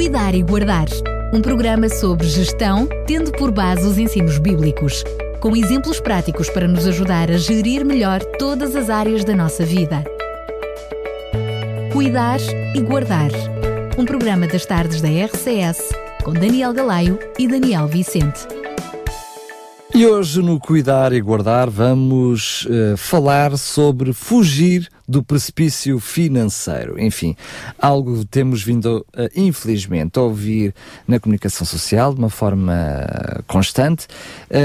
Cuidar e Guardar. Um programa sobre gestão, tendo por base os ensinos bíblicos, com exemplos práticos para nos ajudar a gerir melhor todas as áreas da nossa vida. Cuidar e Guardar. Um programa das tardes da RCS, com Daniel Galaio e Daniel Vicente. E hoje no Cuidar e Guardar vamos uh, falar sobre fugir do precipício financeiro. Enfim, algo temos vindo, uh, infelizmente, a ouvir na comunicação social de uma forma constante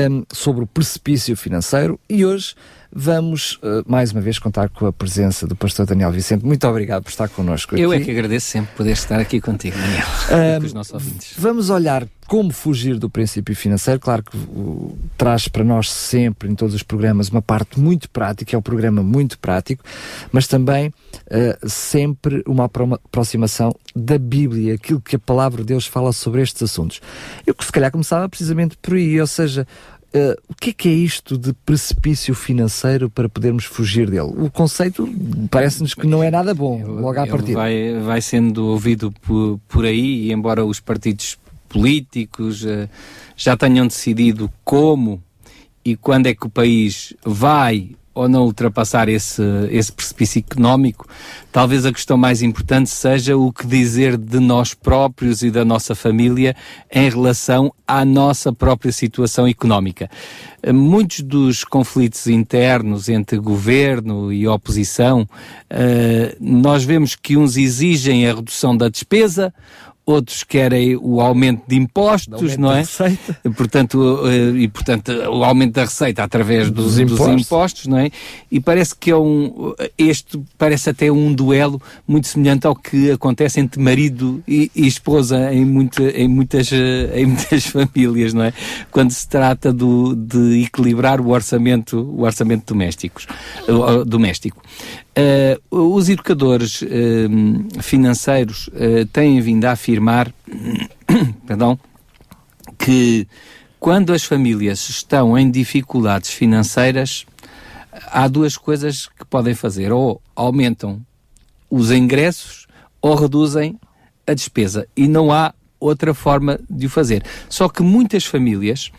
um, sobre o precipício financeiro e hoje vamos uh, mais uma vez contar com a presença do pastor Daniel Vicente. Muito obrigado por estar connosco Eu aqui. é que agradeço sempre poder estar aqui contigo, Daniel, um, com os nossos ouvintes. Vamos olhar como fugir do princípio financeiro. Claro que uh, traz para nós sempre, em todos os programas, uma parte muito prática, é um programa muito prático, mas também uh, sempre uma aproximação da Bíblia, aquilo que a palavra de Deus fala sobre estes assuntos. Eu que se calhar começava precisamente por aí, ou seja, Uh, o que é que é isto de precipício financeiro para podermos fugir dele? O conceito parece-nos que não é nada bom, logo à partida. Vai, vai sendo ouvido por, por aí, e embora os partidos políticos uh, já tenham decidido como e quando é que o país vai ou não ultrapassar esse, esse precipício económico, talvez a questão mais importante seja o que dizer de nós próprios e da nossa família em relação à nossa própria situação económica. Muitos dos conflitos internos entre governo e oposição, uh, nós vemos que uns exigem a redução da despesa, outros querem o aumento de impostos, não é? Portanto, e portanto, o aumento da receita através dos, dos, impostos. dos, impostos. não é? E parece que é um, este parece até um duelo muito semelhante ao que acontece entre marido e, e esposa em, muito, em, muitas, em muitas famílias, não é? Quando se trata do, de equilibrar o orçamento, o orçamento domésticos, doméstico. Uh, os educadores uh, financeiros uh, têm vindo a afirmar perdão, que quando as famílias estão em dificuldades financeiras, há duas coisas que podem fazer: ou aumentam os ingressos ou reduzem a despesa. E não há outra forma de o fazer. Só que muitas famílias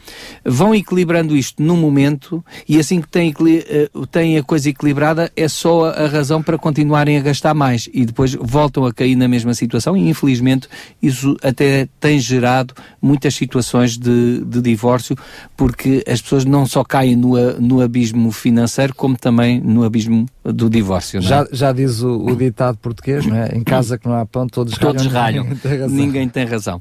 vão equilibrando isto num momento e assim que têm, têm a coisa equilibrada é só a razão para continuarem a gastar mais e depois voltam a cair na mesma situação e infelizmente isso até tem gerado muitas situações de, de divórcio porque as pessoas não só caem no, no abismo financeiro como também no abismo do divórcio. É? Já, já diz o, o, ditado português, não é? Em casa que não há pão, todos, todos ralham. Ninguém tem razão.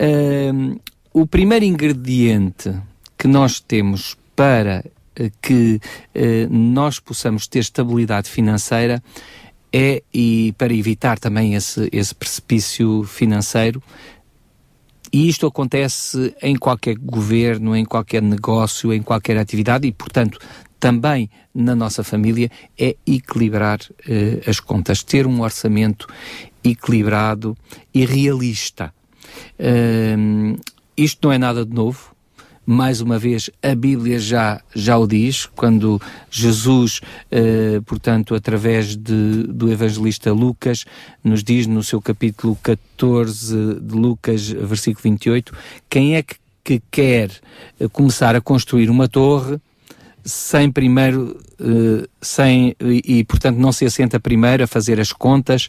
Uh, o primeiro ingrediente que nós temos para uh, que uh, nós possamos ter estabilidade financeira é, e para evitar também esse, esse precipício financeiro, e isto acontece em qualquer governo, em qualquer negócio, em qualquer atividade, e portanto também na nossa família, é equilibrar uh, as contas, ter um orçamento equilibrado e realista. Uh, isto não é nada de novo. Mais uma vez, a Bíblia já, já o diz, quando Jesus, uh, portanto, através de, do evangelista Lucas, nos diz no seu capítulo 14 de Lucas, versículo 28, quem é que, que quer começar a construir uma torre, sem primeiro, uh, sem, e, portanto não se assenta primeiro a fazer as contas,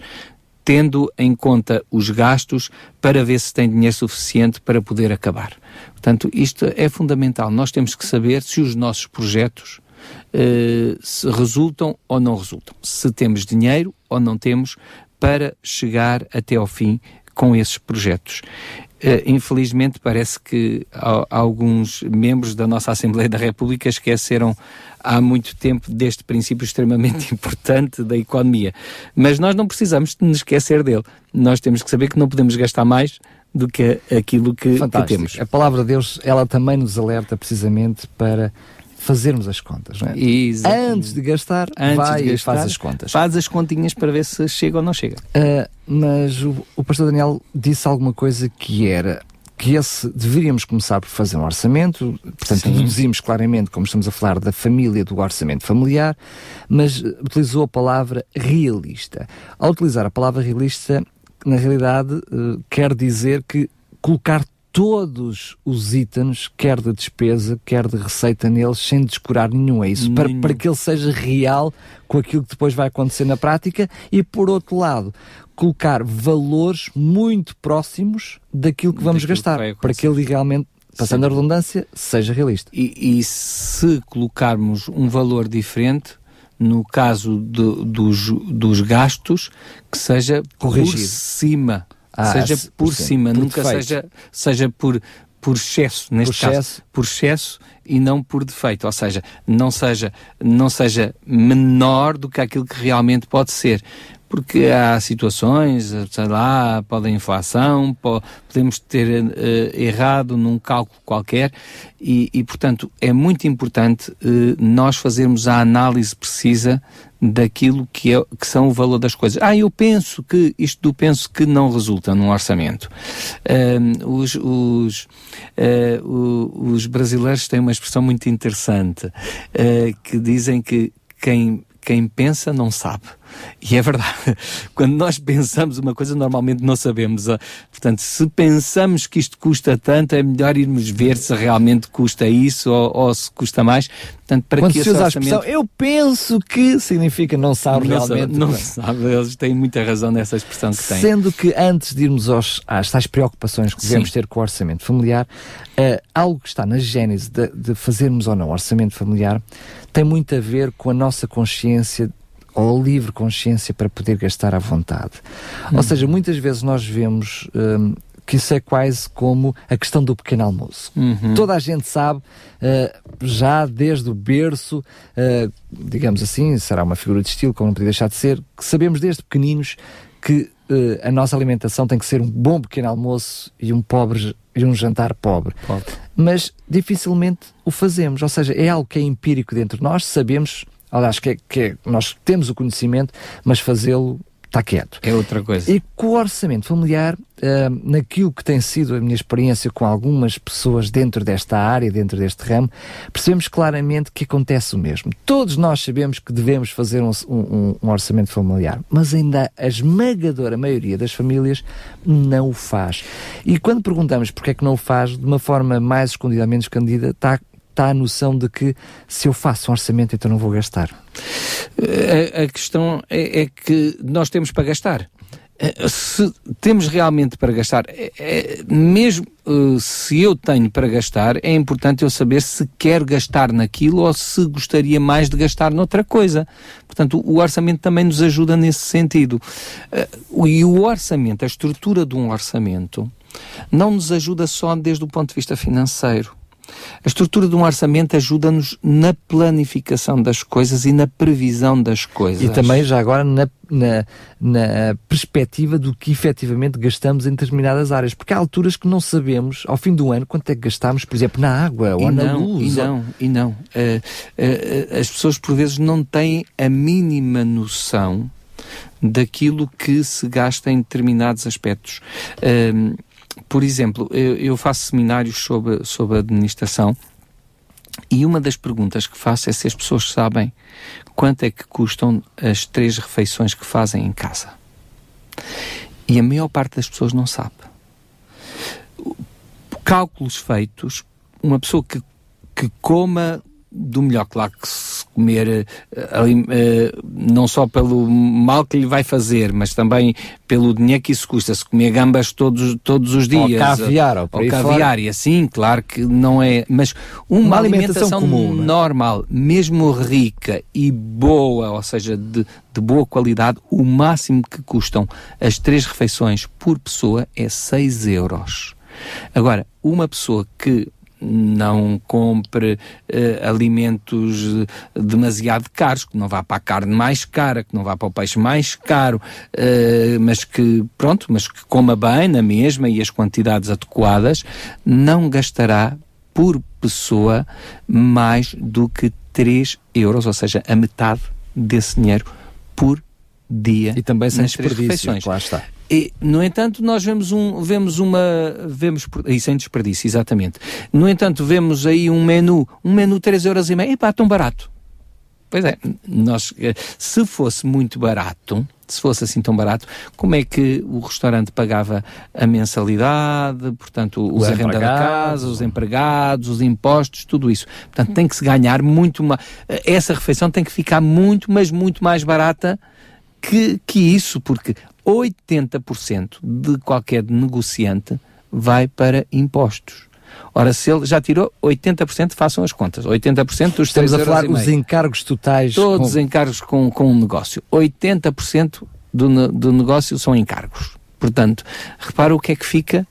tendo em conta os gastos para ver se tem dinheiro suficiente para poder acabar. Portanto, isto é fundamental. Nós temos que saber se os nossos projetos uh, se resultam ou não resultam. Se temos dinheiro ou não temos para chegar até ao fim com esses projetos. Uh, infelizmente, parece que alguns membros da nossa Assembleia da República esqueceram há muito tempo deste princípio extremamente importante da economia. Mas nós não precisamos de nos esquecer dele. Nós temos que saber que não podemos gastar mais do que aquilo que, que temos. A palavra de Deus, ela também nos alerta precisamente para fazermos as contas, não é? Exatamente. Antes de gastar, Antes vai de gastar, e faz as contas. Faz as continhas para ver se chega ou não chega. Uh, mas o, o pastor Daniel disse alguma coisa que era que esse deveríamos começar por fazer um orçamento, portanto Sim. reduzimos claramente, como estamos a falar da família, do orçamento familiar, mas utilizou a palavra realista. Ao utilizar a palavra realista, na realidade, uh, quer dizer que colocar todos os itens, quer de despesa, quer de receita neles, sem descurar nenhum. É isso, para, para que ele seja real com aquilo que depois vai acontecer na prática e, por outro lado, colocar valores muito próximos daquilo que vamos daquilo gastar, que para que ele realmente passando Sim. a redundância, seja realista. E, e, se colocarmos um valor diferente, no caso de, dos, dos gastos, que seja Corrigido. por cima ah, seja por cima, por nunca seja, seja por, por excesso, neste por caso, excesso. por excesso e não por defeito, ou seja, não seja, não seja menor do que aquilo que realmente pode ser. Porque há situações, sei lá, pode a inflação, pode, podemos ter uh, errado num cálculo qualquer e, e portanto, é muito importante uh, nós fazermos a análise precisa daquilo que, é, que são o valor das coisas. Ah, eu penso que, isto do penso que não resulta num orçamento. Uh, os, os, os brasileiros têm uma expressão muito interessante, que dizem que quem, quem pensa não sabe. E é verdade. Quando nós pensamos uma coisa, normalmente não sabemos. Ah, portanto, se pensamos que isto custa tanto, é melhor irmos ver se realmente custa isso ou, ou se custa mais. Portanto, para Quando que se usa orçamento... a expressão, eu penso que significa não sabe não realmente. Sabe, não sabe, eles têm muita razão nessa expressão que têm. Sendo que antes de irmos aos, às tais preocupações que devemos Sim. ter com o orçamento familiar, uh, algo que está na gênese de, de fazermos ou não orçamento familiar tem muito a ver com a nossa consciência ou livre consciência para poder gastar à vontade. Hum. Ou seja, muitas vezes nós vemos um, que isso é quase como a questão do pequeno almoço. Uhum. Toda a gente sabe, uh, já desde o berço, uh, digamos assim, será uma figura de estilo, como não podia deixar de ser, que sabemos desde pequeninos que uh, a nossa alimentação tem que ser um bom pequeno almoço e um pobre e um jantar pobre. pobre. Mas dificilmente o fazemos, ou seja, é algo que é empírico dentro de nós, sabemos Aliás, que, é, que é, nós temos o conhecimento, mas fazê-lo está quieto. É outra coisa. E com o orçamento familiar, uh, naquilo que tem sido a minha experiência com algumas pessoas dentro desta área, dentro deste ramo, percebemos claramente que acontece o mesmo. Todos nós sabemos que devemos fazer um, um, um orçamento familiar, mas ainda a esmagadora maioria das famílias não o faz. E quando perguntamos porque é que não o faz, de uma forma mais escondida, menos escondida, está está a noção de que se eu faço um orçamento, então não vou gastar? A, a questão é, é, que nós temos para gastar. Eh, se temos realmente para gastar, é, é, mesmo uh, se eu tenho para gastar, é importante eu saber se quero gastar naquilo ou se gostaria mais de gastar noutra coisa. Portanto, o orçamento também nos ajuda nesse sentido. Uh, e o orçamento, a estrutura de um orçamento, não nos ajuda só desde o ponto de vista financeiro. A estrutura de um orçamento ajuda-nos na planificação das coisas e na previsão das coisas. E também, já agora, na, na, na perspectiva do que efetivamente gastamos em determinadas áreas. Porque há alturas que não sabemos, ao fim do ano, quanto é que gastamos, por exemplo, na água ou e na não, luz. E não, e não. Uh, uh, as pessoas, por vezes, não têm a mínima noção daquilo que se gasta em determinados aspectos. Uh, por exemplo, eu, eu faço seminários sobre, sobre administração e uma das perguntas que faço é se as pessoas sabem quanto é que custam as três refeições que fazem em casa. E a maior parte das pessoas não sabe. Cálculos feitos, uma pessoa que, que coma do melhor, claro que comer uh, não só pelo mal que lhe vai fazer, mas também pelo dinheiro que isso custa, se comer gambas todos, todos os dias. Ou caviar, ou, ou caviar, e assim, claro que não é, mas uma, uma alimentação, alimentação comum, é? normal, mesmo rica e boa, ou seja, de, de boa qualidade, o máximo que custam as três refeições por pessoa é 6 euros. Agora, uma pessoa que não compre uh, alimentos demasiado caros, que não vá para a carne mais cara, que não vá para o peixe mais caro, uh, mas que, pronto, mas que coma bem na mesma e as quantidades adequadas, não gastará por pessoa mais do que 3 euros, ou seja, a metade desse dinheiro por dia. E também sem desperdício, lá está. E, no entanto, nós vemos, um, vemos uma. Vemos, e sem desperdício, exatamente. No entanto, vemos aí um menu, um menu 3,5€. Epá, tão barato. Pois é, nós, eh, se fosse muito barato, se fosse assim tão barato, como é que o restaurante pagava a mensalidade, portanto, os, os arrendados da casa, os empregados, os impostos, tudo isso. Portanto, tem que se ganhar muito mais. Essa refeição tem que ficar muito, mas muito mais barata que, que isso, porque 80% de qualquer negociante vai para impostos. Ora, se ele já tirou 80%, façam as contas. 80% dos Estamos a falar os encargos totais. Todos com... os encargos com, com um negócio. 80% do, do negócio são encargos. Portanto, repara o que é que fica,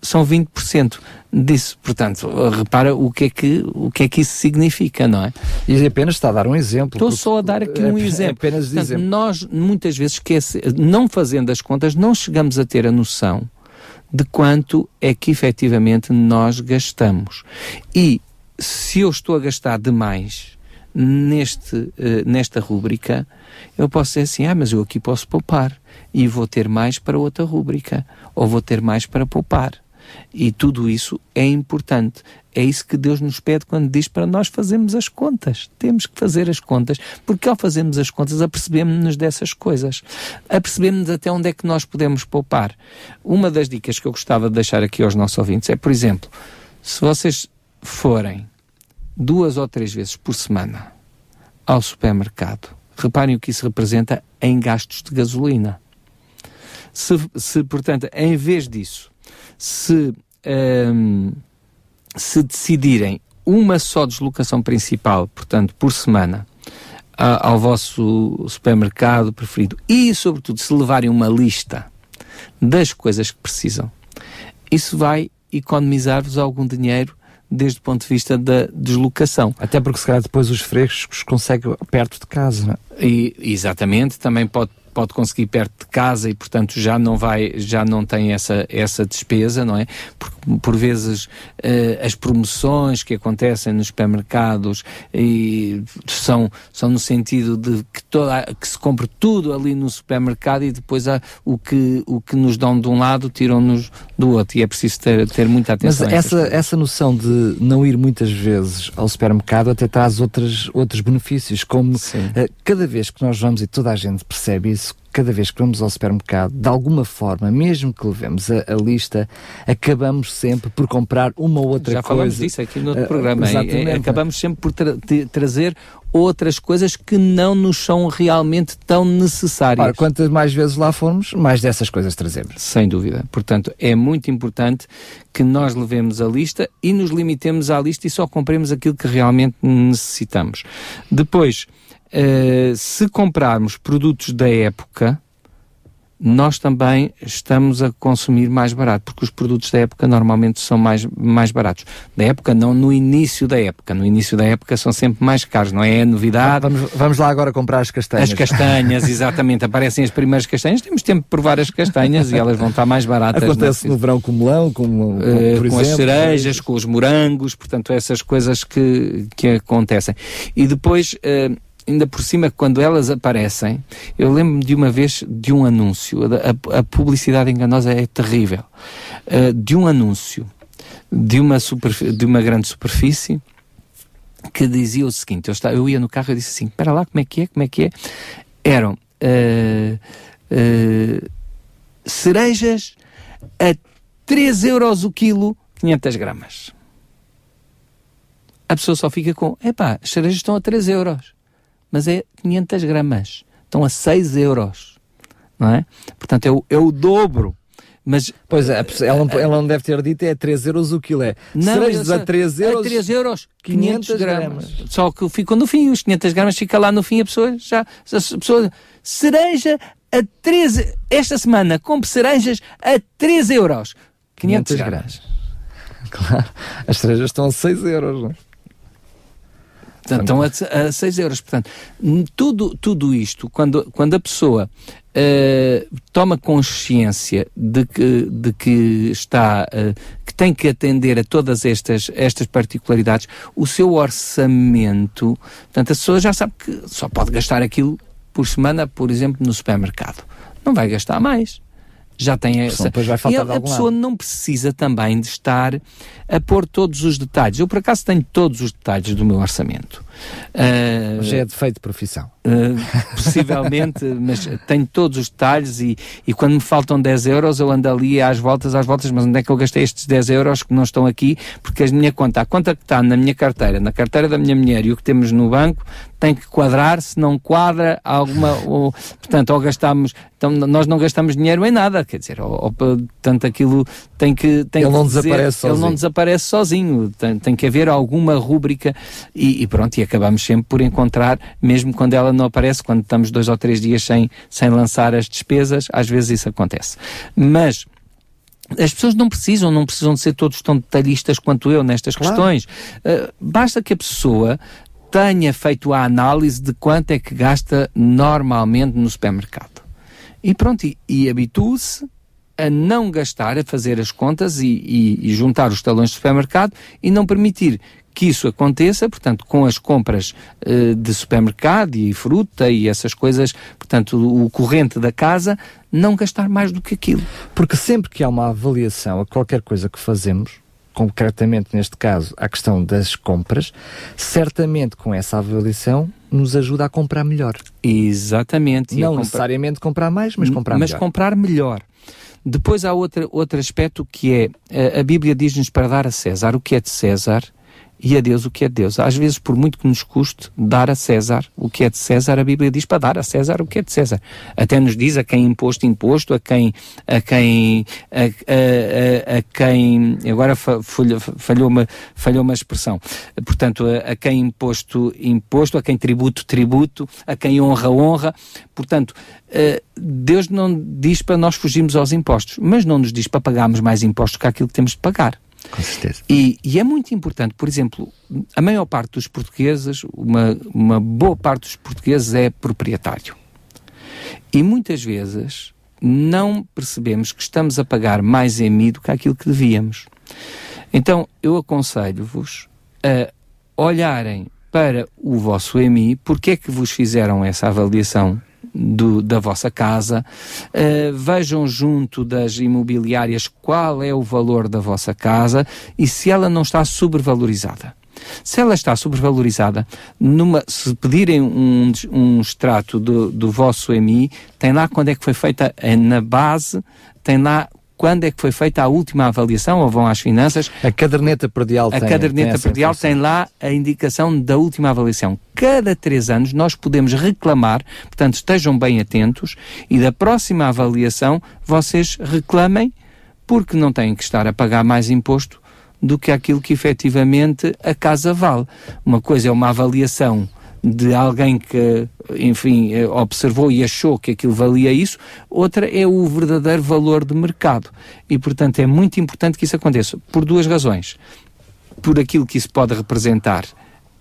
são 20% disso. Portanto, repara o que é que, o que, é que isso significa, não é? E apenas está a dar um exemplo. Estou só a dar aqui um é, exemplo. Apenas Portanto, exemplo. Nós, muitas vezes, esquece, não fazendo as contas, não chegamos a ter a noção de quanto é que efetivamente nós gastamos. E se eu estou a gastar demais neste, uh, nesta rúbrica, eu posso dizer assim: ah, mas eu aqui posso poupar e vou ter mais para outra rúbrica, ou vou ter mais para poupar. E tudo isso é importante. É isso que Deus nos pede quando diz para nós fazermos as contas. Temos que fazer as contas, porque ao fazermos as contas apercebemos-nos dessas coisas. Apercebemos-nos até onde é que nós podemos poupar. Uma das dicas que eu gostava de deixar aqui aos nossos ouvintes é, por exemplo, se vocês forem duas ou três vezes por semana ao supermercado, reparem o que isso representa em gastos de gasolina. Se, se portanto, em vez disso, se, um, se decidirem uma só deslocação principal, portanto, por semana, a, ao vosso supermercado preferido e, sobretudo, se levarem uma lista das coisas que precisam, isso vai economizar-vos algum dinheiro desde o ponto de vista da deslocação. Até porque se calhar depois os frescos consegue perto de casa. É? e, exatamente, também pode pode conseguir perto de casa e portanto já não vai já não tem essa essa despesa não é? Porque por vezes uh, as promoções que acontecem nos supermercados e são são no sentido de que toda que se compre tudo ali no supermercado e depois há o que o que nos dão de um lado tiram-nos do outro. E é preciso ter, ter muita atenção mas essa essa noção de não ir muitas vezes ao supermercado até traz outros outros benefícios como uh, cada vez que nós vamos e toda a gente percebe isso cada vez que vamos ao supermercado, de alguma forma, mesmo que levemos a, a lista, acabamos sempre por comprar uma ou outra Já coisa. Já falamos disso aqui no outro uh, programa. É, é, acabamos sempre por tra trazer outras coisas que não nos são realmente tão necessárias. Ora, quantas mais vezes lá formos, mais dessas coisas trazemos. Sem dúvida. Portanto, é muito importante que nós levemos a lista e nos limitemos à lista e só compremos aquilo que realmente necessitamos. Depois, uh, se comprarmos produtos da época, nós também estamos a consumir mais barato, porque os produtos da época normalmente são mais, mais baratos. Da época, não no início da época. No início da época são sempre mais caros, não é? É novidade. Vamos, vamos lá agora comprar as castanhas. As castanhas, exatamente. Aparecem as primeiras castanhas. Temos tempo de provar as castanhas e elas vão estar mais baratas. Acontece no verão com o melão, com, com, uh, com as cerejas, com os morangos, portanto, essas coisas que, que acontecem. E depois. Uh, ainda por cima, quando elas aparecem, eu lembro-me de uma vez de um anúncio, a, a publicidade enganosa é terrível, uh, de um anúncio de uma, de uma grande superfície que dizia o seguinte: eu, estava, eu ia no carro e disse assim: espera lá, como é que é? Como é que é? Eram uh, uh, cerejas a 3 euros o quilo, 500 gramas. A pessoa só fica com: epá, as cerejas estão a 3 euros mas é 500 gramas. Estão a 6 euros. Não é? Portanto, é o, é o dobro. Mas, pois é, ela, não, ela não deve ter dito é 3 euros o quilo, é não, cerejas a 3 euros, a 3 euros 500, 500 gramas. gramas. Só que ficam no fim, os 500 gramas fica lá no fim, a pessoa já, a pessoa, cereja a 13, esta semana compre cerejas a 3 euros, 500, 500 gramas. Claro, as cerejas estão a 6 euros, não é? Portanto, estão a, a 6 euros. Portanto, tudo, tudo isto, quando, quando a pessoa uh, toma consciência de que, de que está, uh, que tem que atender a todas estas, estas particularidades, o seu orçamento, portanto, a pessoa já sabe que só pode gastar aquilo por semana, por exemplo, no supermercado. Não vai gastar mais já tem essa. Depois vai faltar e a, a pessoa lado. não precisa também de estar a pôr todos os detalhes. Eu, por acaso, tenho todos os detalhes do meu orçamento. Uh, Já é defeito de profissão. Uh, possivelmente, mas tenho todos os detalhes e, e quando me faltam 10 euros eu ando ali às voltas, às voltas, mas onde é que eu gastei estes 10 euros que não estão aqui? Porque a minha conta, a conta que está na minha carteira, na carteira da minha mulher e o que temos no banco, tem que quadrar, se não quadra, alguma, ou, portanto, ou gastamos, então nós não gastamos dinheiro em nada, quer dizer, ou, ou portanto aquilo tem que, tem ele que não dizer, desaparece sozinho. ele não desaparece sozinho, tem, tem que haver alguma rúbrica e, e, pronto, e acabamos sempre por encontrar, mesmo quando ela não aparece, quando estamos dois ou três dias sem, sem lançar as despesas, às vezes isso acontece. Mas, as pessoas não precisam, não precisam de ser todos tão detalhistas quanto eu nestas claro. questões. Uh, basta que a pessoa tenha feito a análise de quanto é que gasta normalmente no supermercado. E pronto, e, e habitue-se a não gastar, a fazer as contas e, e, e, juntar os talões do supermercado e não permitir que isso aconteça, portanto, com as compras uh, de supermercado e fruta e essas coisas, portanto, o, corrente da casa, não gastar mais do que aquilo. Porque sempre que há uma avaliação a qualquer coisa que fazemos, concretamente neste caso a questão das compras, certamente com essa avaliação nos ajuda a comprar melhor. Exatamente. Não comprar... necessariamente comprar mais, mas comprar mas melhor. Mas comprar melhor. Depois há outra, outro aspecto que é, a, a Bíblia diz-nos para dar a César o que é de César e a Deus o que é de Deus. Às vezes, por muito que nos custe dar a César o que é de César, a Bíblia diz para dar a César o que é de César. Até nos diz a quem imposto imposto, a quem a quem a, a, a, a quem agora falhou, falhou uma falhou uma expressão. Portanto, a, a quem imposto imposto, a quem tributo tributo, a quem honra honra. Portanto, eh, Deus não diz para nós fugirmos aos impostos, mas não nos diz para pagarmos mais impostos que aquilo que temos de pagar. Com certeza. E, e, é muito importante, por exemplo, a maior parte dos portugueses, uma, uma boa parte dos portugueses é proprietário. E muitas vezes não percebemos que estamos a pagar mais EMI do que aquilo que devíamos. Então, eu aconselho-vos a olharem para o vosso EMI, porque é que vos fizeram essa avaliação do, da vossa casa, uh, vejam junto das imobiliárias qual é o valor da vossa casa e se ela não está sobrevalorizada. Se ela está sobrevalorizada, numa, se pedirem um, um extrato do, do vosso EMI, tem lá quando é que foi feita na base, tem lá quando é que foi feita a última avaliação, ou vão às finanças. A caderneta predial a tem A caderneta tem predial tem lá a indicação da última avaliação. Cada três anos nós podemos reclamar, portanto estejam bem atentos, e da próxima avaliação vocês reclamem, porque não têm que estar a pagar mais imposto do que aquilo que efetivamente a casa vale. Uma coisa é uma avaliação de alguém que, enfim, eh, observou e achou que aquilo valia isso, outra é o verdadeiro valor de mercado. E, portanto, é muito importante que isso aconteça, por duas razões. Por aquilo que isso pode representar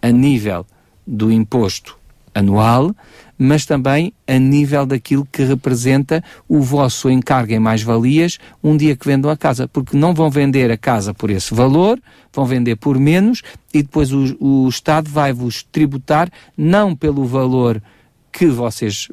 a nível do imposto anual, mas também a nível daquilo que representa o vosso encargo em mais-valias um dia que vendam a casa, porque não vão vender a casa por esse valor, vão vender por menos e depois o, o Estado vai-vos tributar não pelo valor que vocês,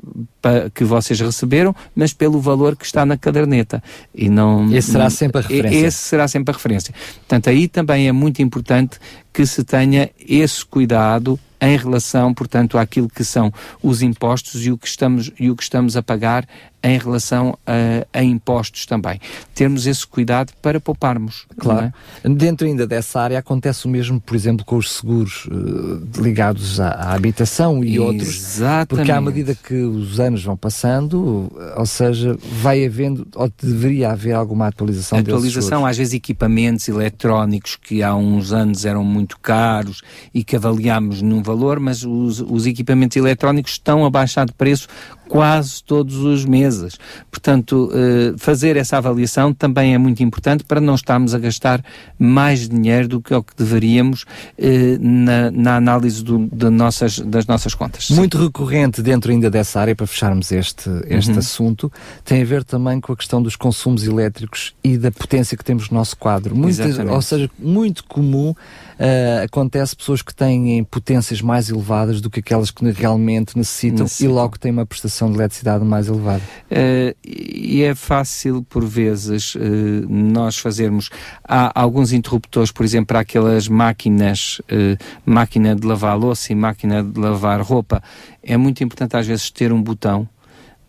que vocês receberam, mas pelo valor que está na caderneta. E não, esse será sempre a referência. Esse será sempre a referência. Portanto, aí também é muito importante que se tenha esse cuidado em relação, portanto, àquilo que são os impostos e o que estamos, e o que estamos a pagar em relação a, a impostos também. Termos esse cuidado para pouparmos. Claro. É? Dentro ainda dessa área acontece o mesmo, por exemplo, com os seguros uh, ligados à, à, habitação e Exatamente. outros. Porque à medida que os anos vão passando, ou seja, vai havendo, ou deveria haver alguma atualização Atualização, às vezes equipamentos eletrónicos que há uns anos eram muito caros e que avaliámos num valor, mas os, os equipamentos eletrónicos estão a baixar de preço quase todos os meses. Portanto, eh, fazer essa avaliação também é muito importante para não estarmos a gastar mais dinheiro do que o que deveríamos eh, na, na análise do, de nossas, das nossas contas. Muito Sim. recorrente dentro ainda dessa área, para fecharmos este, este uhum. assunto, tem a ver também com a questão dos consumos elétricos e da potência que temos no nosso quadro. Muito, ou seja, muito comum uh, acontece pessoas que têm potências mais elevadas do que aquelas que realmente necessitam, necessitam. e logo têm uma prestação faturação de eletricidade mais elevada. Uh, e é fácil, por vezes, uh, nós fazermos. Há alguns interruptores, por exemplo, para aquelas máquinas, uh, máquina de lavar louça e máquina de lavar roupa. É muito importante, às vezes, ter um botão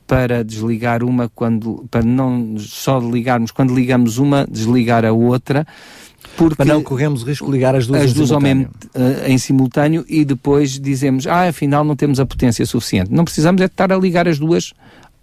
para desligar uma quando para não só ligarmos quando ligamos uma desligar a outra porque para não corremos o risco de ligar as duas, as duas ao mesmo uh, em simultâneo e depois dizemos ah afinal não temos a potência suficiente não precisamos é de estar a ligar as duas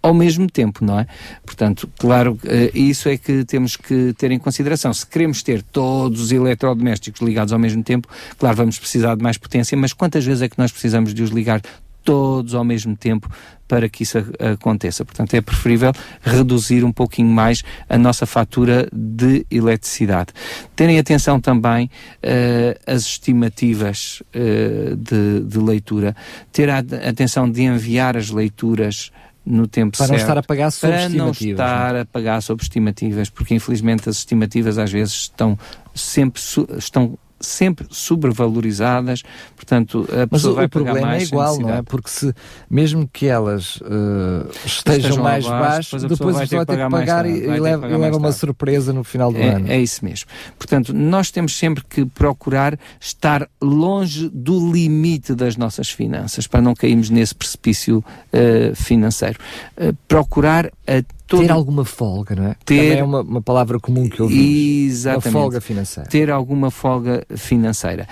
ao mesmo tempo, não é? Portanto, claro, uh, isso é que temos que ter em consideração. Se queremos ter todos os eletrodomésticos ligados ao mesmo tempo, claro, vamos precisar de mais potência, mas quantas vezes é que nós precisamos de os ligar todos ao mesmo tempo para que isso aconteça. Portanto, é preferível reduzir um pouquinho mais a nossa fatura de eletricidade. Terem atenção também uh, as estimativas uh, de, de, leitura. Ter a atenção de enviar as leituras no tempo para certo. Para não estar a pagar sobre para não estar não? a pagar sobre estimativas, porque infelizmente as estimativas às vezes estão sempre estão sempre sobrevalorizadas, portanto a Mas pessoa o, vai o problema mais é igual, não é? Porque se mesmo que elas uh, estejam, estejam, mais baixas, depois a pessoa vai ter que pagar, e, e leva, e leva uma surpresa no final do é, ano. É isso mesmo. Portanto, nós temos sempre que procurar estar longe do limite das nossas finanças, para não cairmos nesse precipício uh, financeiro. Uh, procurar a Todo... Ter alguma folga, não é? Ter... Também é uma, uma palavra comum que eu vi. Exatamente. Uma folga financeira. Ter alguma folga financeira.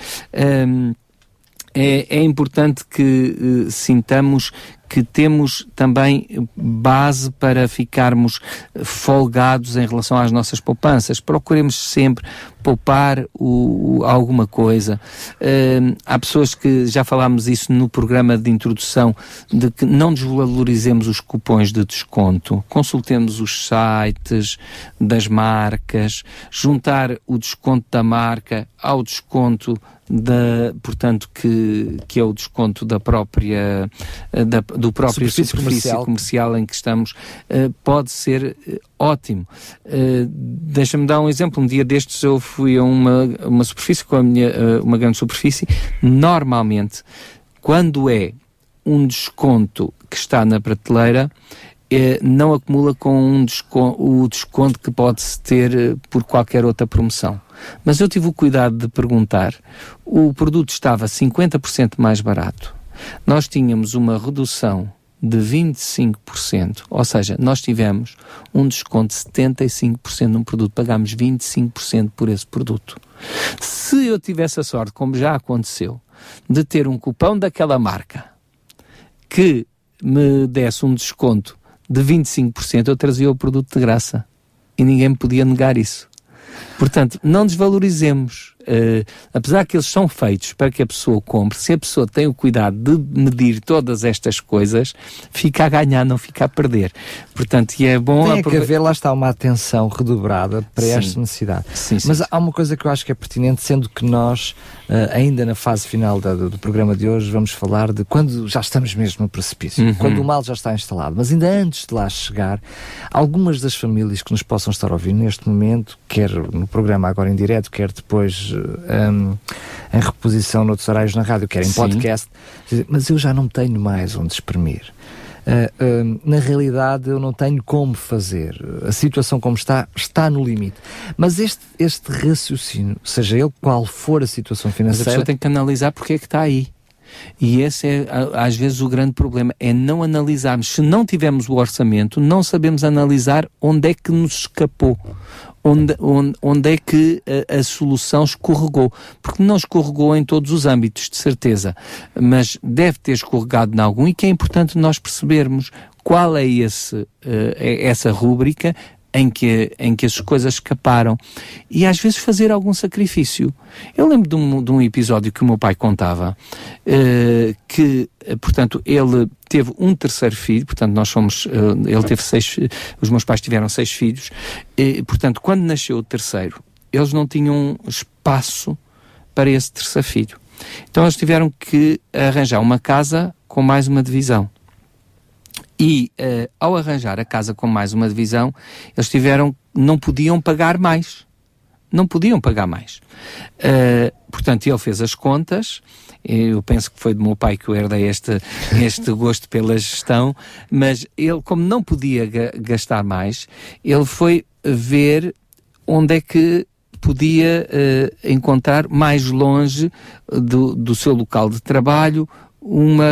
Um, é, é, importante que uh, sintamos que temos também base para ficarmos folgados em relação às nossas poupanças. Procuremos sempre poupar o, o, alguma coisa. Uh, há pessoas que já falámos isso no programa de introdução, de que não desvalorizemos os cupons de desconto. Consultemos os sites das marcas, juntar o desconto da marca ao desconto da, portanto, que, que é o desconto da própria, da, do próprio superfície, superfície comercial. comercial. em que estamos, uh, pode ser uh, ótimo. Uh, Deixa-me dar um exemplo. Um dia destes eu fui a uma, uma superfície, com a minha, uma grande superfície. Normalmente, quando é um desconto que está na prateleira, não acumula com um desconto, o desconto que pode-se ter por qualquer outra promoção. Mas eu tive o cuidado de perguntar, o produto estava 50% mais barato. Nós tínhamos uma redução de 25%, ou seja, nós tivemos um desconto de 75% num produto, pagámos 25% por esse produto. Se eu tivesse a sorte, como já aconteceu, de ter um cupão daquela marca que me desse um desconto de 25%, eu trazia o produto de graça. E ninguém me podia negar isso. Portanto, não desvalorizemos. Uh, apesar que eles são feitos para que a pessoa compre, se a pessoa tem o cuidado de medir todas estas coisas, fica a ganhar, não fica a perder. Portanto, e é bom. Tem que haver, lá está, uma atenção redobrada para sim. esta necessidade. Sim, sim, Mas há uma coisa que eu acho que é pertinente, sendo que nós, uh, ainda na fase final da, do, do, programa de hoje, vamos falar de quando já estamos mesmo no precipício, uhum. quando o mal já está instalado. Mas ainda antes de lá chegar, algumas das famílias que nos possam estar a ouvir neste momento, quer no programa agora em direto, quer depois um, em reposição noutros horários na rádio, quer em Sim. podcast, mas eu já não tenho mais onde exprimir. Uh, uh, na realidade eu não tenho como fazer. A situação como está, está no limite. Mas este, este raciocínio, seja ele qual for a situação financeira... Mas a pessoa tem que analisar porque é que está aí. E esse é, às vezes, o grande problema, é não analisarmos. Se não tivermos o orçamento, não sabemos analisar onde é que nos escapou, onde, onde, onde é que a, a, solução escorregou. Porque não escorregou em todos os âmbitos, de certeza, mas deve ter escorregado em algum e que é importante nós percebermos qual é esse, uh, essa rúbrica em que, em que as coisas escaparam e às vezes fazer algum sacrifício. Eu lembro de um, de um episódio que o meu pai contava uh, que, portanto, ele teve um terceiro filho, portanto, nós somos, uh, ele teve seis, os meus pais tiveram seis filhos, e, portanto, quando nasceu o terceiro, eles não tinham espaço para esse terceiro filho. Então eles tiveram que arranjar uma casa com mais uma divisão. E uh, ao arranjar a casa com mais uma divisão, eles tiveram, não podiam pagar mais. não podiam pagar mais. Uh, portanto, ele fez as contas. Eu penso que foi do meu pai que eu herdei este, este gosto pela gestão, mas ele, como não podia gastar mais, ele foi ver onde é que podia uh, encontrar mais longe do, do seu local de trabalho uma,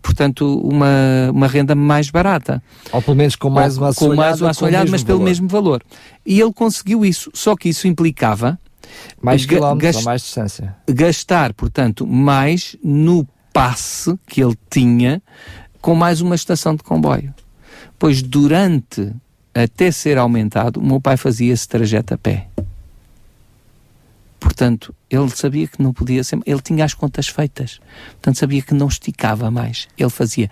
portanto, uma, uma renda mais barata. Ou pelo menos com mais uma Com mais uma assoalhada, mas pelo valor. mesmo valor. E ele conseguiu isso, só que isso implicava mais quilómetros ou mais distância. Gastar, portanto, mais no passe que ele tinha com mais uma estação de comboio. Pois durante, até ser aumentado, o meu pai fazia esse trajeto a pé. Portanto, ele sabia que não podia ser, ele tinha as contas feitas. Portanto, sabia que não esticava mais. Ele fazia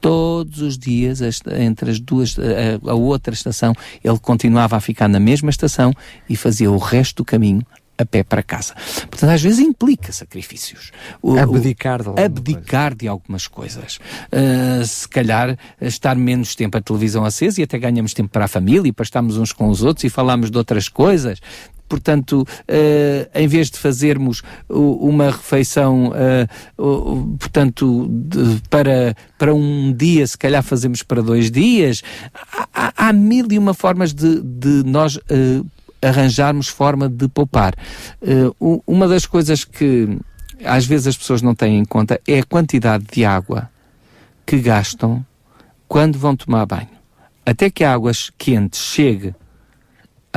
todos os dias entre as duas a, a, outra estação ele continuava a ficar na mesma estação e fazia o resto do caminho a pé para casa. Portanto, às vezes implica sacrifícios. O, abdicar de, abdicar de algumas coisas. Uh, se calhar estar menos tempo a televisão acesa e até ganhamos tempo para a família e para estarmos uns com os outros e falarmos de outras coisas portanto, uh, em vez de fazermos uma refeição, uh, portanto, de, para, para um dia, se calhar fazemos para dois dias, há, há mil e uma formas de, de nós uh, arranjarmos forma de poupar. uma das coisas que às vezes as pessoas não têm em conta é a quantidade de água que gastam quando vão tomar banho. Até que a água quente chegue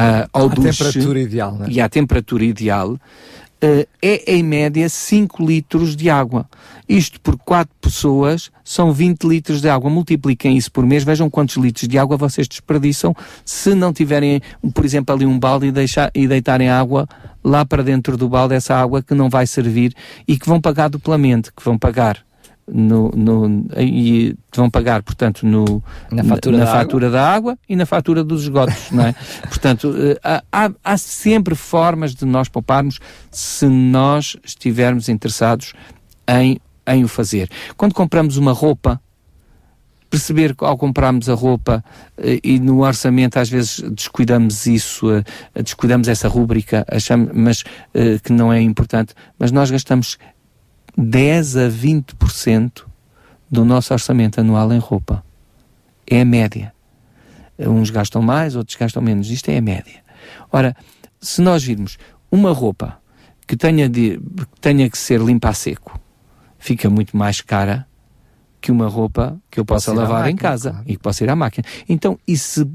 uh, ao à duche temperatura ideal, né? e à temperatura ideal, uh, é em média 5 litros de água. Isto por 4 pessoas são 20 litros de água. Multipliquem isso por mês, vejam quantos litros de água vocês desperdiçam se não tiverem, por exemplo, ali um balde e, deixar, e deitarem água lá para dentro do balde, essa água que não vai servir e que vão pagar duplamente, que vão pagar no, no, e vão pagar, portanto, no, na fatura, na, da, fatura água? da água e na fatura dos esgotos, não é? portanto, eh, há, há sempre formas de nós pouparmos se nós estivermos interessados em, em o fazer. Quando compramos uma roupa, perceber ao comprarmos a roupa eh, e no orçamento às vezes descuidamos isso, eh, descuidamos essa rúbrica, achamos, mas que não é importante, mas nós gastamos 10 a 20% do nosso orçamento anual em roupa. É a média. Uns gastam mais, outros gastam menos. Isto é a média. Ora, se nós virmos uma roupa que tenha, de, que tenha que ser limpa a seco, fica muito mais cara que uma roupa que eu possa lavar máquina, em casa claro. e que possa ir à máquina. Então, e se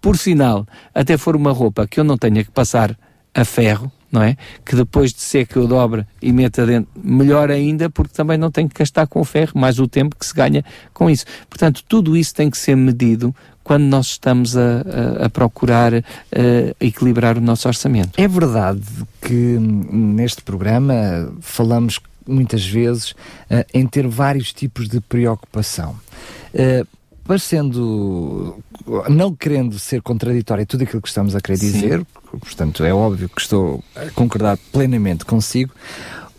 por sinal até for uma roupa que eu não tenha que passar a ferro, não é? Que depois de seca eu dobre e meta dentro, melhor ainda, porque também não tenho que gastar com o ferro, mais o tempo que se ganha com isso. Portanto, tudo isso tem que ser medido quando nós estamos a, a, a procurar a, equilibrar o nosso orçamento. É verdade que neste programa falamos muitas vezes uh, em ter vários tipos de preocupação. Uh, parecendo, não querendo ser contraditório tudo aquilo que estamos a querer Sim. dizer, portanto é óbvio que estou a concordar plenamente consigo,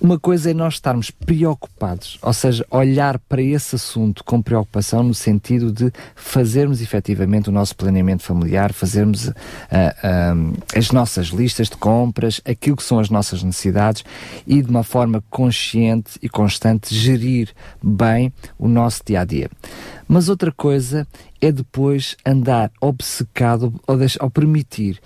uma coisa é nós estarmos preocupados, ou seja, olhar para esse assunto com preocupação no sentido de fazermos efetivamente o nosso planeamento familiar, fazermos uh, uh, as nossas listas de compras, aquilo que são as nossas necessidades e de uma forma consciente e constante gerir bem o nosso dia a dia. Mas outra coisa é depois andar obcecado ou, deixar, ou permitir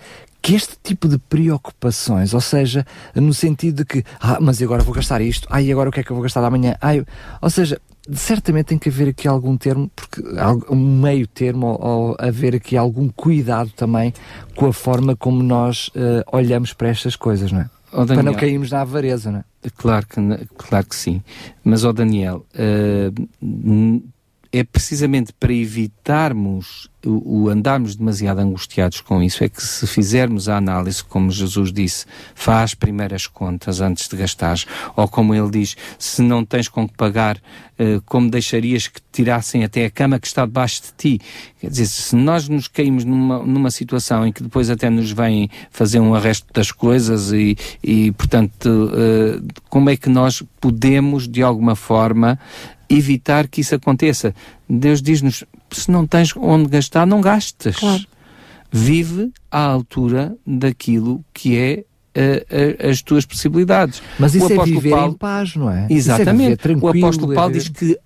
que este tipo de preocupações, ou seja, no sentido de que, ah, mas agora vou gastar isto, ah, e agora o que é que eu vou gastar amanhã? Ah, eu... Ou seja, certamente tem que haver aqui algum termo, porque um meio termo, ou, ou haver aqui algum cuidado também com a forma como nós uh, olhamos para estas coisas, não é? Oh, para não cairmos na avareza, não é? Claro que, claro que sim. Mas, ó oh Daniel, uh, é precisamente para evitarmos o, o, andarmos demasiado angustiados com isso, é que se fizermos a análise, como Jesus disse, faz primeiras contas antes de gastar, ou como ele diz, se não tens com que pagar, eh, como deixarias que tirassem até a cama que está debaixo de ti? Quer dizer, se nós nos caímos numa, numa situação em que depois até nos vêm fazer um arresto das coisas e, e portanto, eh, como é que nós podemos, de alguma forma, evitar que isso aconteça. Deus diz-nos: se não tens onde gastar, não gastes. Claro. vive à altura daquilo que é uh, uh, as tuas possibilidades. Mas isso o é viver Paulo, em paz, não é? é Exatamente. É o apóstolo Paulo diz que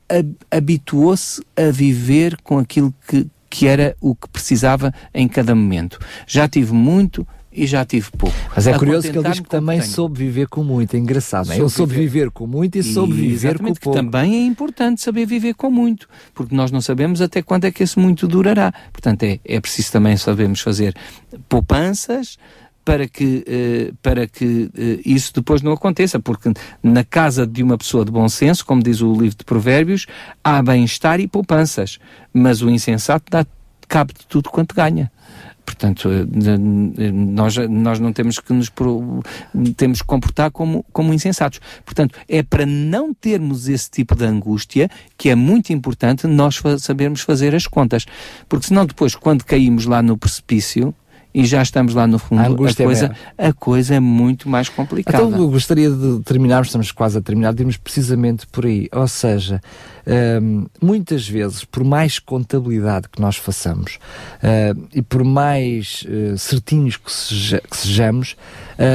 habituou-se a viver com aquilo que, que era o que precisava em cada momento. Já tive muito, e já tive pouco. Mas é curioso que ele diz que também tenho. soube viver com muito, é engraçado, não é? Ele soube viver com muito e soube e, viver com pouco. também é importante saber viver com muito, porque nós não sabemos até quando é que esse muito durará. Portanto, é, é preciso também sabermos fazer poupanças, para que, uh, para que uh, isso depois não aconteça, porque na casa de uma pessoa de bom senso, como diz o livro de Provérbios, há bem-estar e poupanças, mas o insensato dá cabo de tudo quanto ganha. Portanto, eh, nós, nós não temos que nos temos que comportar como, como insensatos. Portanto, é para não termos esse tipo de angústia que é muito importante nós sabermos fazer as contas. Porque senão depois, quando caímos lá no precipício, e já estamos lá no fundo, a, a coisa, é a coisa é muito mais complicada. Então eu gostaria de terminarmos, estamos quase a terminar, de irmos precisamente por aí. Ou seja, um, muitas vezes, por mais contabilidade que nós façamos uh, e por mais uh, certinhos que, seja, que sejamos,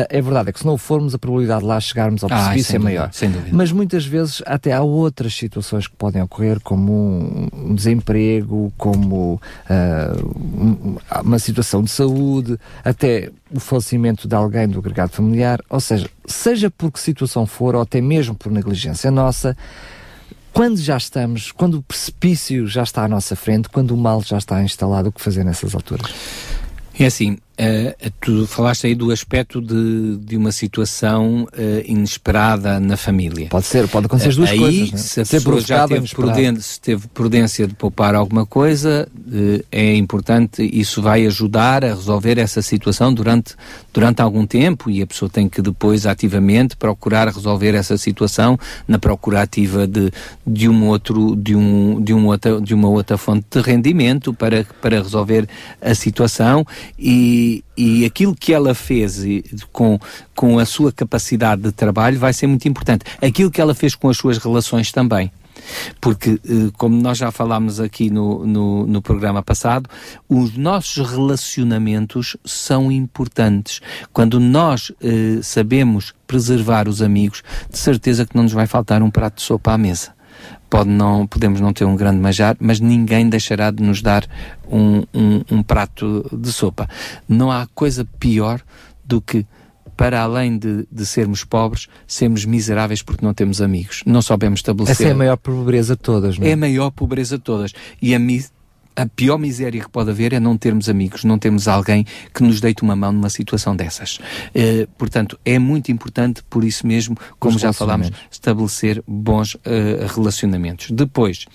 é verdade, é que se não formos, a probabilidade de lá chegarmos ao ah, precipício ah, é maior. Dúvida, Mas muitas vezes até há outras situações que podem ocorrer, como um, um desemprego, como um, uma situação de saúde, até o falecimento de alguém do agregado familiar, ou seja, seja por que situação for, ou até mesmo por negligência nossa, quando já estamos, quando o precipício já está à nossa frente, quando o mal já está instalado, o que fazer nessas alturas? É assim, Uh, tu falaste aí do aspecto de, de uma situação uh, inesperada na família. Pode ser, pode acontecer as duas aí, coisas. Né? Se a ser pessoa já teve prudência, se teve prudência de poupar alguma coisa, uh, é importante, isso vai ajudar a resolver essa situação durante, durante algum tempo e a pessoa tem que depois ativamente procurar resolver essa situação na procura ativa de, de, um outro, de, um, de, um outra, de uma outra fonte de rendimento para, para resolver a situação e e, aquilo que ela fez com, com a sua capacidade de trabalho vai ser muito importante. Aquilo que ela fez com as suas relações também. Porque, eh, como nós já falámos aqui no, no, no, programa passado, os nossos relacionamentos são importantes. Quando nós eh, sabemos preservar os amigos, de certeza que não nos vai faltar um prato de sopa à mesa pode não, podemos não ter um grande manjar, mas ninguém deixará de nos dar um, um, um prato de sopa. Não há coisa pior do que para além de, de, sermos pobres, sermos miseráveis porque não temos amigos. Não soubemos estabelecer. Essa é a maior pobreza de todas, não é? É a maior pobreza de todas. E a, a pior miséria que pode haver é não termos amigos, não termos alguém que nos deite uma mão numa situação dessas. Uh, portanto, é muito importante, por isso mesmo, como já falámos, estabelecer bons uh, relacionamentos. Depois,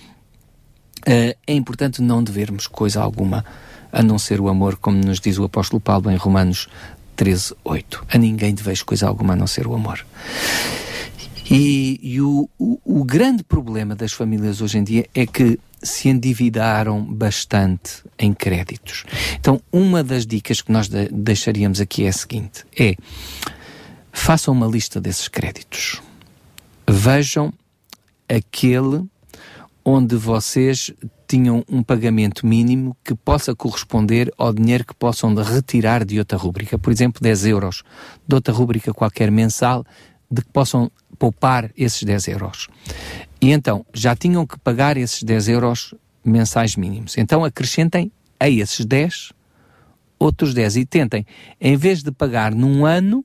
uh, é importante não devermos coisa alguma a não ser o amor, como nos diz o apóstolo Paulo em Romanos 13, 8. A ninguém deveis coisa alguma a não ser o amor. E, e o, o, o grande problema das famílias hoje em dia é que se endividaram bastante em créditos. Então, uma das dicas que nós de deixaríamos aqui é a seguinte: é façam uma lista desses créditos. Vejam aquele onde vocês tinham um pagamento mínimo que possa corresponder ao dinheiro que possam retirar de outra rúbrica. Por exemplo, 10 euros de outra rúbrica qualquer mensal, de que possam poupar esses 10 euros. E então, já tinham que pagar esses 10 euros mensais mínimos. Então acrescentem a esses 10 outros 10 e tentem, em vez de pagar num ano,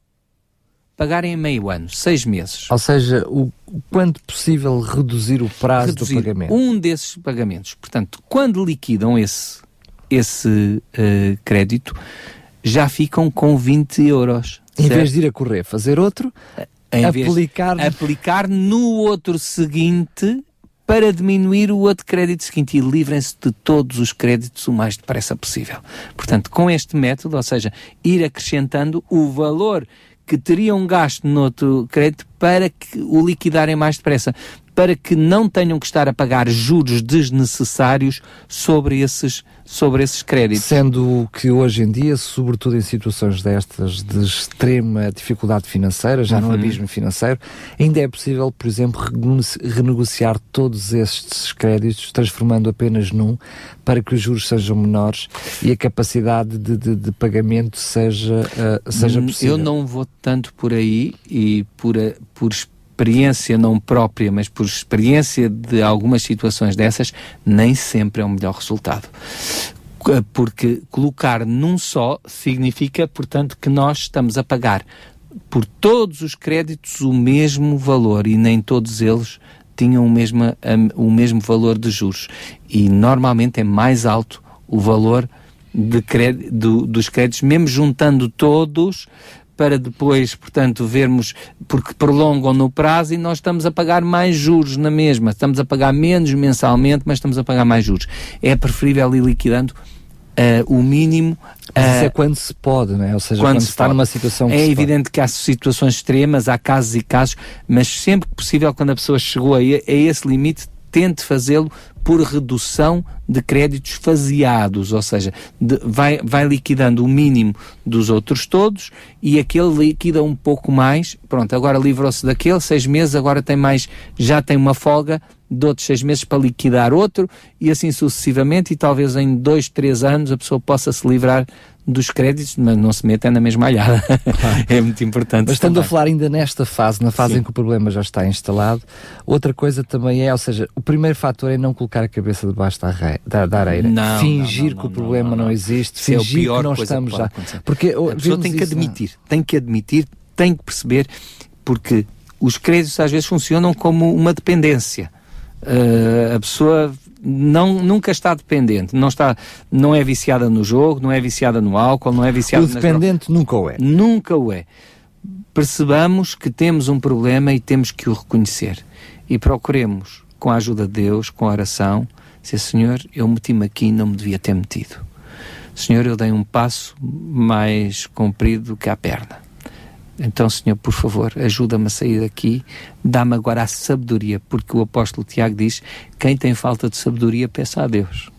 pagarem em meio ano, seis meses. Ou seja, o quanto possível reduzir o prazo reduzir do pagamento. Um desses pagamentos. Portanto, quando liquidam esse, esse uh, crédito, já ficam com 20 euros. Em certo? vez de ir a correr fazer outro, em aplicar... aplicar no outro seguinte para diminuir o outro crédito seguinte e livrem-se de todos os créditos o mais depressa possível. Portanto, com este método, ou seja, ir acrescentando o valor que teriam gasto no outro crédito para que o liquidarem mais depressa. Para que não tenham que estar a pagar juros desnecessários sobre esses, sobre esses créditos. Sendo que hoje em dia, sobretudo em situações destas de extrema dificuldade financeira, já uhum. no abismo financeiro, ainda é possível, por exemplo, renegociar todos estes créditos, transformando apenas num, para que os juros sejam menores e a capacidade de, de, de pagamento seja, uh, seja possível. Eu não vou tanto por aí e por, por experiência não própria, mas por experiência de algumas situações dessas, nem sempre é o melhor resultado. Porque colocar num só significa, portanto, que nós estamos a pagar por todos os créditos o mesmo valor e nem todos eles tinham o mesmo, o mesmo valor de juros. E normalmente é mais alto o valor de crédito, do, dos créditos, mesmo juntando todos, para depois, portanto, vermos, porque prolongam no prazo e nós estamos a pagar mais juros na mesma. Estamos a pagar menos mensalmente, mas estamos a pagar mais juros. É preferível ir liquidando Uh, o mínimo. Uh, isso é quando se pode, não é? Ou seja, quando, quando se está pode. numa situação É evidente que há situações extremas, há casos e casos, mas sempre que possível, quando a pessoa chegou a, a esse limite, tente fazê-lo por redução de créditos faseados, ou seja, de, vai, vai liquidando o mínimo dos outros todos e aquele liquida um pouco mais. Pronto, agora livrou-se daquele, seis meses, agora tem mais, já tem uma folga de outros seis meses para liquidar outro e assim sucessivamente, e talvez em dois, três anos a pessoa possa se livrar dos créditos, mas não se meta na mesma alhada. é muito importante. Mas estando também. a falar ainda nesta fase, na fase Sim. em que o problema já está instalado, outra coisa também é, ou seja, o primeiro fator é não colocar a cabeça debaixo da, areia. Da, da areia. Não, fingir não, não, que o problema não, existe, é fingir é que não estamos já. Porque a pessoa tem que admitir, tem que admitir, tem que perceber, porque os créditos às vezes funcionam como uma dependência. Uh, a pessoa não, nunca está dependente, não, está, não é viciada no jogo, não é viciada no álcool, não é viciada... O dependente nunca o é. Nunca o é. Percebamos que temos um problema e temos que o reconhecer. E procuremos, com a ajuda de Deus, com a oração, dizer, Senhor, eu meti-me aqui e não me devia ter metido. Senhor, eu dei um passo mais comprido que a perna. Então, Senhor, por favor, ajuda-me a sair daqui, dá-me agora a sabedoria, porque o apóstolo Tiago diz: quem tem falta de sabedoria, peça a Deus.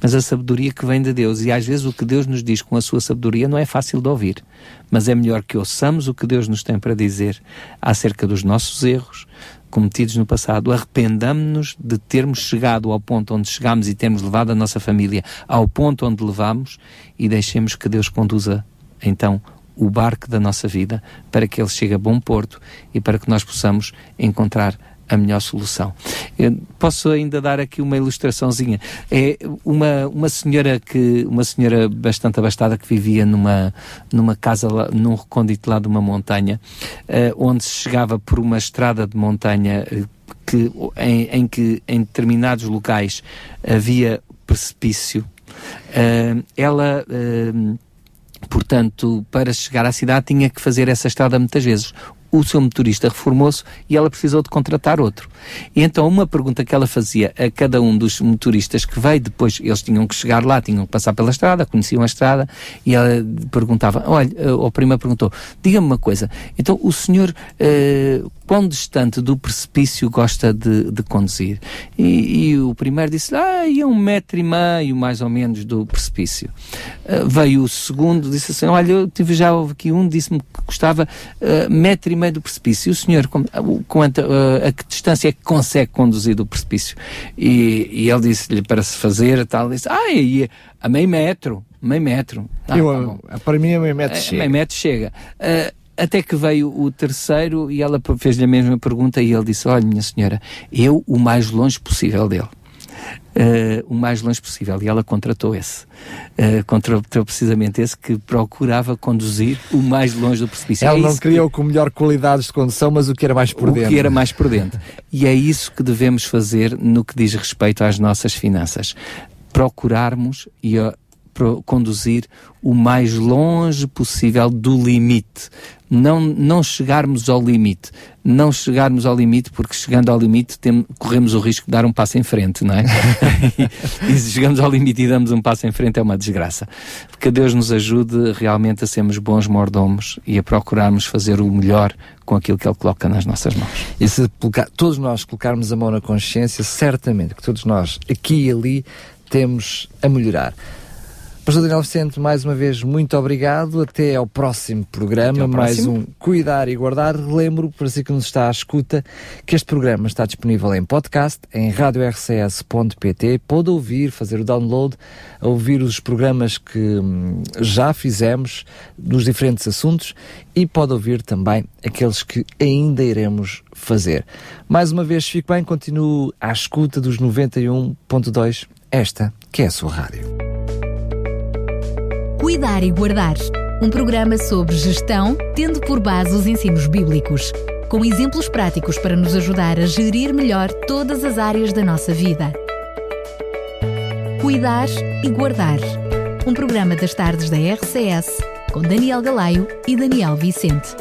Mas a sabedoria que vem de Deus, e às vezes o que Deus nos diz com a sua sabedoria não é fácil de ouvir, mas é melhor que ouçamos o que Deus nos tem para dizer acerca dos nossos erros cometidos no passado, arrependamos-nos de termos chegado ao ponto onde chegamos e termos levado a nossa família ao ponto onde levamos e deixemos que Deus conduza então o barco da nossa vida para que ele chegue a bom porto e para que nós possamos encontrar a melhor solução. Eu posso ainda dar aqui uma ilustraçãozinha. É uma, uma senhora que uma senhora bastante abastada que vivia numa numa casa lá, num recôndito lá de uma montanha, uh, onde se chegava por uma estrada de montanha uh, que em, em, que em determinados locais havia precipício. Uh, ela Portanto, para chegar à cidade tinha que fazer essa estrada muitas vezes. O seu motorista reformou-se e ela precisou de contratar outro. E então uma pergunta que ela fazia a cada um dos motoristas que veio depois, eles tinham que chegar lá, tinham que passar pela estrada, conheciam a estrada, e ela perguntava, olha, o prima perguntou, diga-me uma coisa, então o senhor uh, quão distante do precipício gosta de, de conduzir? E, e, o primeiro disse, ah, ia um metro e meio, mais ou menos, do precipício. Uh, veio o segundo, disse assim, olha, eu tive já aqui um, disse-me que gostava uh, metro e meio do precipício. E o senhor, com, quanto, uh, a que distância é que consegue conduzir do precipício? E, e ele disse-lhe para se fazer, tal, disse, ah, ia a meio metro, meio metro. Ah, eu, tá para mim, a meio metro chega. Meio metro chega. Uh, até que veio o terceiro e ela fez-lhe a mesma pergunta e ele disse: Olha, minha senhora, eu o mais longe possível dele. Uh, o mais longe possível. E ela contratou esse. Uh, contratou precisamente esse que procurava conduzir o mais longe do precipício. Ela é não criou que... com melhor qualidade de condução, mas o que era mais prudente. O que era mais prudente. e é isso que devemos fazer no que diz respeito às nossas finanças. Procurarmos e conduzir o mais longe possível do limite. Não, não chegarmos ao limite. Não chegarmos ao limite, porque chegando ao limite tem, corremos o risco de dar um passo em frente, não é? e, se chegamos ao limite e damos um passo em frente é uma desgraça. Que Deus nos ajude realmente a sermos bons mordomos e a procurarmos fazer o melhor com aquilo que Ele coloca nas nossas mãos. E se todos nós colocarmos a mão na consciência, certamente que todos nós, aqui e ali, temos a melhorar. Pastor Daniel Vicente, mais uma vez, muito obrigado. Até ao próximo programa. Ao mais próximo. um Cuidar e Guardar. Relembro, para si que nos está à escuta, que este programa está disponível em podcast, em radiorcs.pt. Pode ouvir, fazer o download, ouvir os programas que hum, já fizemos dos diferentes assuntos e pode ouvir também aqueles que ainda iremos fazer. Mais uma vez, fique bem, continuo à escuta dos 91.2, esta que é a sua rádio. Cuidar e Guardar. Um programa sobre gestão, tendo por base os ensinos bíblicos, com exemplos práticos para nos ajudar a gerir melhor todas as áreas da nossa vida. Cuidar e Guardar. Um programa das tardes da RCS, com Daniel Galaio e Daniel Vicente.